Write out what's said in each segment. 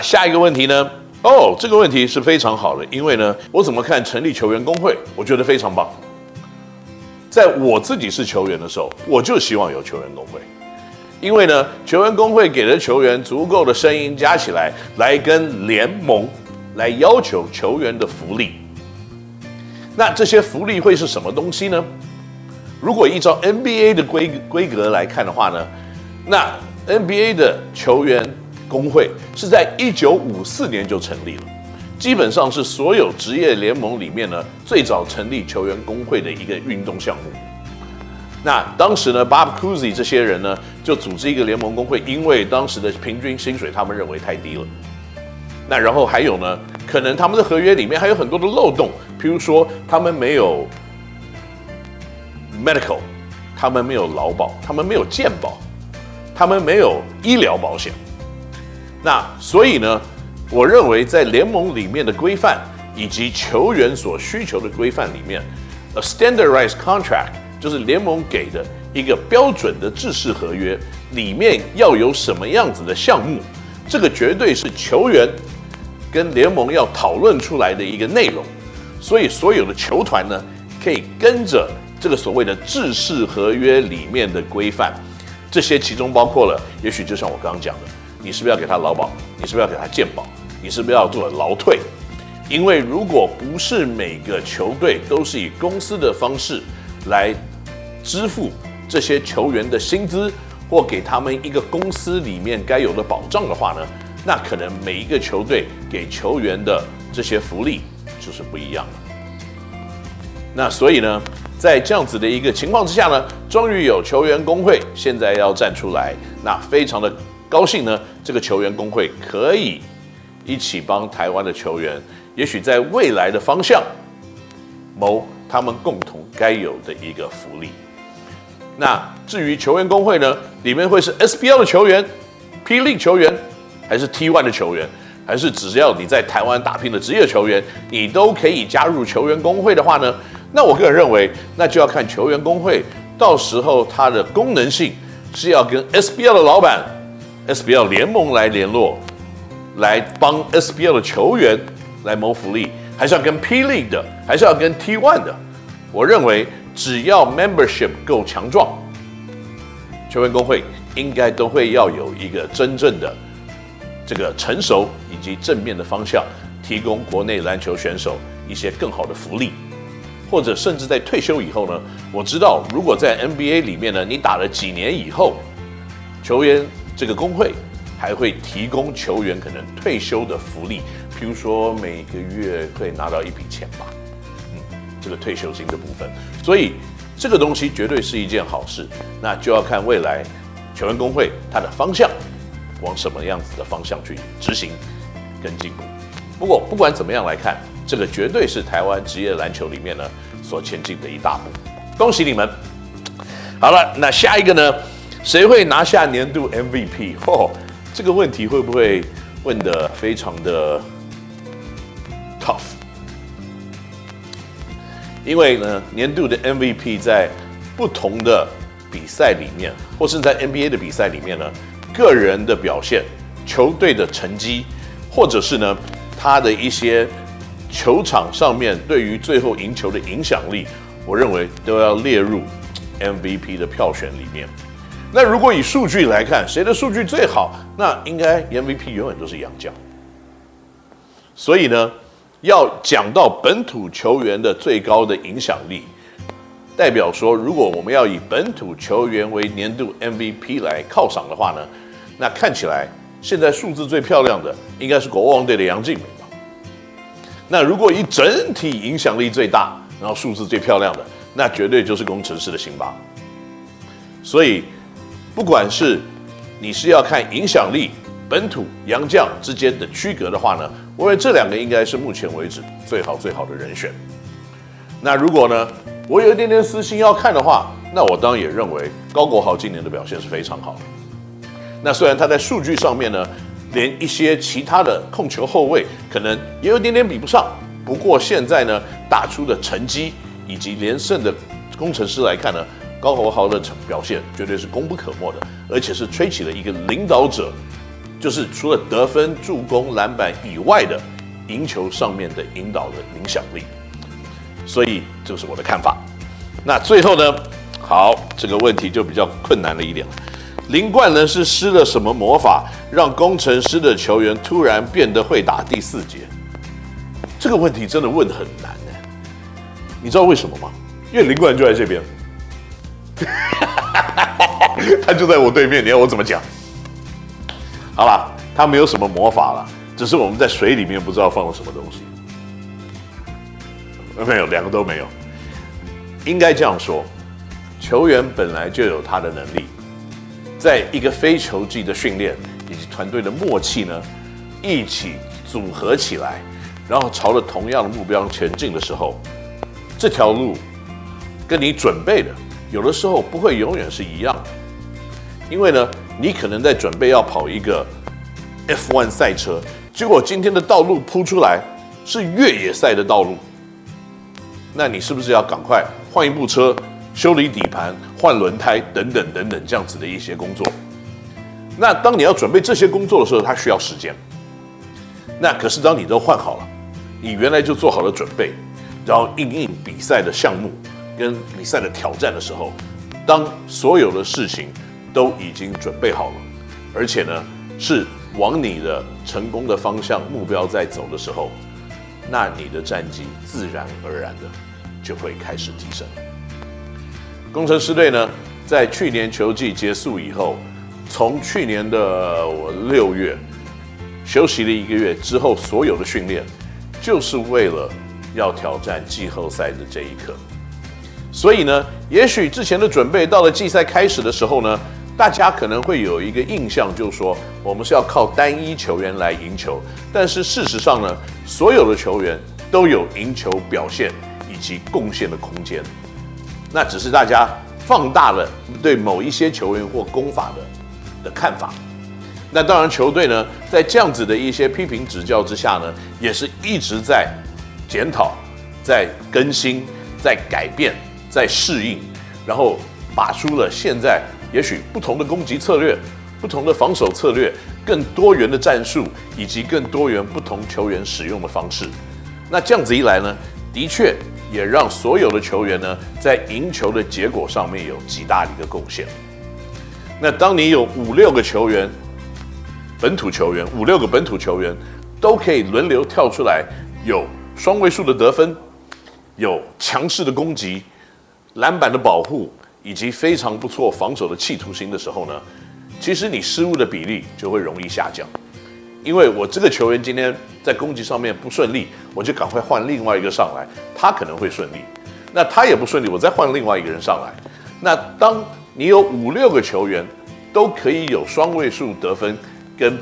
下一个问题呢？哦，这个问题是非常好的，因为呢，我怎么看成立球员工会？我觉得非常棒。在我自己是球员的时候，我就希望有球员工会，因为呢，球员工会给了球员足够的声音加起来，来跟联盟来要求球员的福利。那这些福利会是什么东西呢？如果依照 NBA 的规规格来看的话呢，那 NBA 的球员工会是在一九五四年就成立了。基本上是所有职业联盟里面呢，最早成立球员工会的一个运动项目。那当时呢，Bob Cousy 这些人呢，就组织一个联盟工会，因为当时的平均薪水他们认为太低了。那然后还有呢，可能他们的合约里面还有很多的漏洞，譬如说他们没有 medical，他们没有劳保，他们没有健保，他们没有医疗保险。那所以呢，我认为在联盟里面的规范以及球员所需求的规范里面，a standardized contract 就是联盟给的一个标准的制式合约，里面要有什么样子的项目，这个绝对是球员跟联盟要讨论出来的一个内容。所以所有的球团呢，可以跟着这个所谓的制式合约里面的规范，这些其中包括了，也许就像我刚刚讲的，你是不是要给他劳保，你是不是要给他健保？你是不是要做劳退？因为如果不是每个球队都是以公司的方式来支付这些球员的薪资，或给他们一个公司里面该有的保障的话呢，那可能每一个球队给球员的这些福利就是不一样的。那所以呢，在这样子的一个情况之下呢，终于有球员工会现在要站出来，那非常的高兴呢，这个球员工会可以。一起帮台湾的球员，也许在未来的方向谋他们共同该有的一个福利。那至于球员工会呢，里面会是 SBL 的球员、P League 球员，还是 T1 的球员，还是只要你在台湾打拼的职业球员，你都可以加入球员工会的话呢？那我个人认为，那就要看球员工会到时候它的功能性是要跟 SBL 的老板、SBL 联盟来联络。来帮 SBL 的球员来谋福利，还是要跟 P League 的，还是要跟 T1 的？我认为只要 membership 够强壮，球员工会应该都会要有一个真正的这个成熟以及正面的方向，提供国内篮球选手一些更好的福利，或者甚至在退休以后呢，我知道如果在 NBA 里面呢，你打了几年以后，球员这个工会。还会提供球员可能退休的福利，譬如说每个月会拿到一笔钱吧，嗯，这个退休金的部分，所以这个东西绝对是一件好事。那就要看未来球员工会它的方向往什么样子的方向去执行跟进步。不过不管怎么样来看，这个绝对是台湾职业篮球里面呢所前进的一大步。恭喜你们！好了，那下一个呢？谁会拿下年度 MVP？哦！这个问题会不会问的非常的 tough？因为呢，年度的 MVP 在不同的比赛里面，或是在 NBA 的比赛里面呢，个人的表现、球队的成绩，或者是呢他的一些球场上面对于最后赢球的影响力，我认为都要列入 MVP 的票选里面。那如果以数据来看，谁的数据最好？那应该 MVP 永远都是洋将。所以呢，要讲到本土球员的最高的影响力，代表说，如果我们要以本土球员为年度 MVP 来犒赏的话呢，那看起来现在数字最漂亮的应该是国王队的杨敬敏吧？那如果以整体影响力最大，然后数字最漂亮的，那绝对就是工程师的辛巴。所以。不管是你是要看影响力、本土洋将之间的区隔的话呢，我认为这两个应该是目前为止最好最好的人选。那如果呢，我有一点点私心要看的话，那我当然也认为高国豪今年的表现是非常好的。那虽然他在数据上面呢，连一些其他的控球后卫可能也有一点点比不上，不过现在呢，打出的成绩以及连胜的工程师来看呢。高国豪的表现绝对是功不可没的，而且是吹起了一个领导者就是除了得分、助攻、篮板以外的赢球上面的引导的影响力。所以这是我的看法。那最后呢，好，这个问题就比较困难了一点。林冠呢是施了什么魔法，让工程师的球员突然变得会打第四节？这个问题真的问得很难呢。你知道为什么吗？因为林冠就在这边，他就在我对面，你要我怎么讲？好了，他没有什么魔法了，只是我们在水里面不知道放了什么东西。没有，两个都没有。应该这样说，球员本来就有他的能力，在一个非球技的训练以及团队的默契呢，一起组合起来，然后朝着同样的目标前进的时候，这条路跟你准备的有的时候不会永远是一样的，因为呢，你可能在准备要跑一个 F1 赛车，结果今天的道路铺出来是越野赛的道路。那你是不是要赶快换一部车、修理底盘、换轮胎等等等等这样子的一些工作？那当你要准备这些工作的时候，它需要时间。那可是当你都换好了，你原来就做好了准备，然后应应比赛的项目跟比赛的挑战的时候，当所有的事情都已经准备好了，而且呢是往你的成功的方向目标在走的时候。那你的战绩自然而然的就会开始提升。工程师队呢，在去年球季结束以后，从去年的我六月休息了一个月之后，所有的训练就是为了要挑战季后赛的这一刻。所以呢，也许之前的准备到了季赛开始的时候呢。大家可能会有一个印象，就是说我们是要靠单一球员来赢球，但是事实上呢，所有的球员都有赢球表现以及贡献的空间。那只是大家放大了对某一些球员或功法的的看法。那当然，球队呢，在这样子的一些批评指教之下呢，也是一直在检讨、在更新、在改变、在适应，然后把出了现在。也许不同的攻击策略、不同的防守策略、更多元的战术，以及更多元不同球员使用的方式，那这样子一来呢，的确也让所有的球员呢，在赢球的结果上面有极大的一个贡献。那当你有五六个球员，本土球员五六个本土球员都可以轮流跳出来，有双位数的得分，有强势的攻击，篮板的保护。以及非常不错防守的企图心的时候呢，其实你失误的比例就会容易下降，因为我这个球员今天在攻击上面不顺利，我就赶快换另外一个上来，他可能会顺利。那他也不顺利，我再换另外一个人上来。那当你有五六个球员都可以有双位数得分跟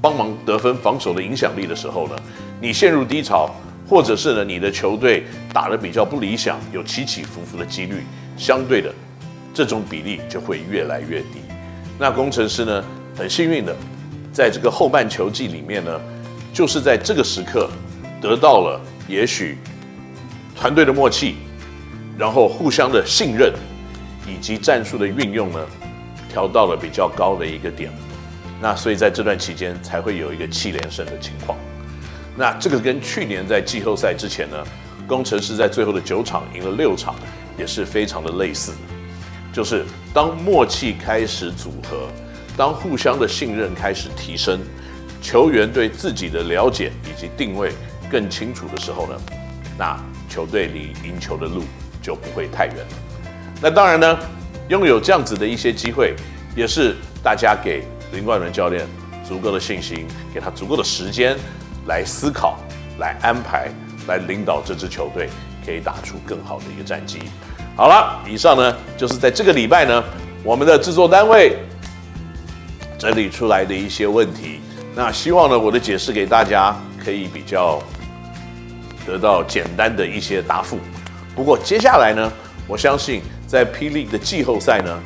帮忙得分防守的影响力的时候呢，你陷入低潮，或者是呢你的球队打得比较不理想，有起起伏伏的几率。相对的，这种比例就会越来越低。那工程师呢，很幸运的，在这个后半球季里面呢，就是在这个时刻得到了也许团队的默契，然后互相的信任，以及战术的运用呢，调到了比较高的一个点。那所以在这段期间才会有一个七连胜的情况。那这个跟去年在季后赛之前呢，工程师在最后的九场赢了六场。也是非常的类似，就是当默契开始组合，当互相的信任开始提升，球员对自己的了解以及定位更清楚的时候呢，那球队离赢球的路就不会太远了。那当然呢，拥有这样子的一些机会，也是大家给林冠伦教练足够的信心，给他足够的时间来思考、来安排、来领导这支球队，可以打出更好的一个战绩。好了，以上呢就是在这个礼拜呢，我们的制作单位整理出来的一些问题。那希望呢，我的解释给大家可以比较得到简单的一些答复。不过接下来呢，我相信在霹雳的季后赛呢，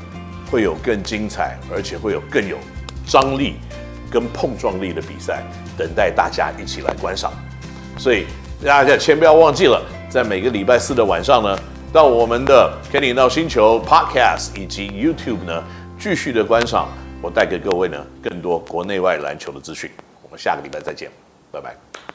会有更精彩，而且会有更有张力跟碰撞力的比赛等待大家一起来观赏。所以大家千不要忘记了，在每个礼拜四的晚上呢。到我们的 Kenny 闹星球 Podcast 以及 YouTube 呢，继续的观赏我带给各位呢更多国内外篮球的资讯。我们下个礼拜再见，拜拜。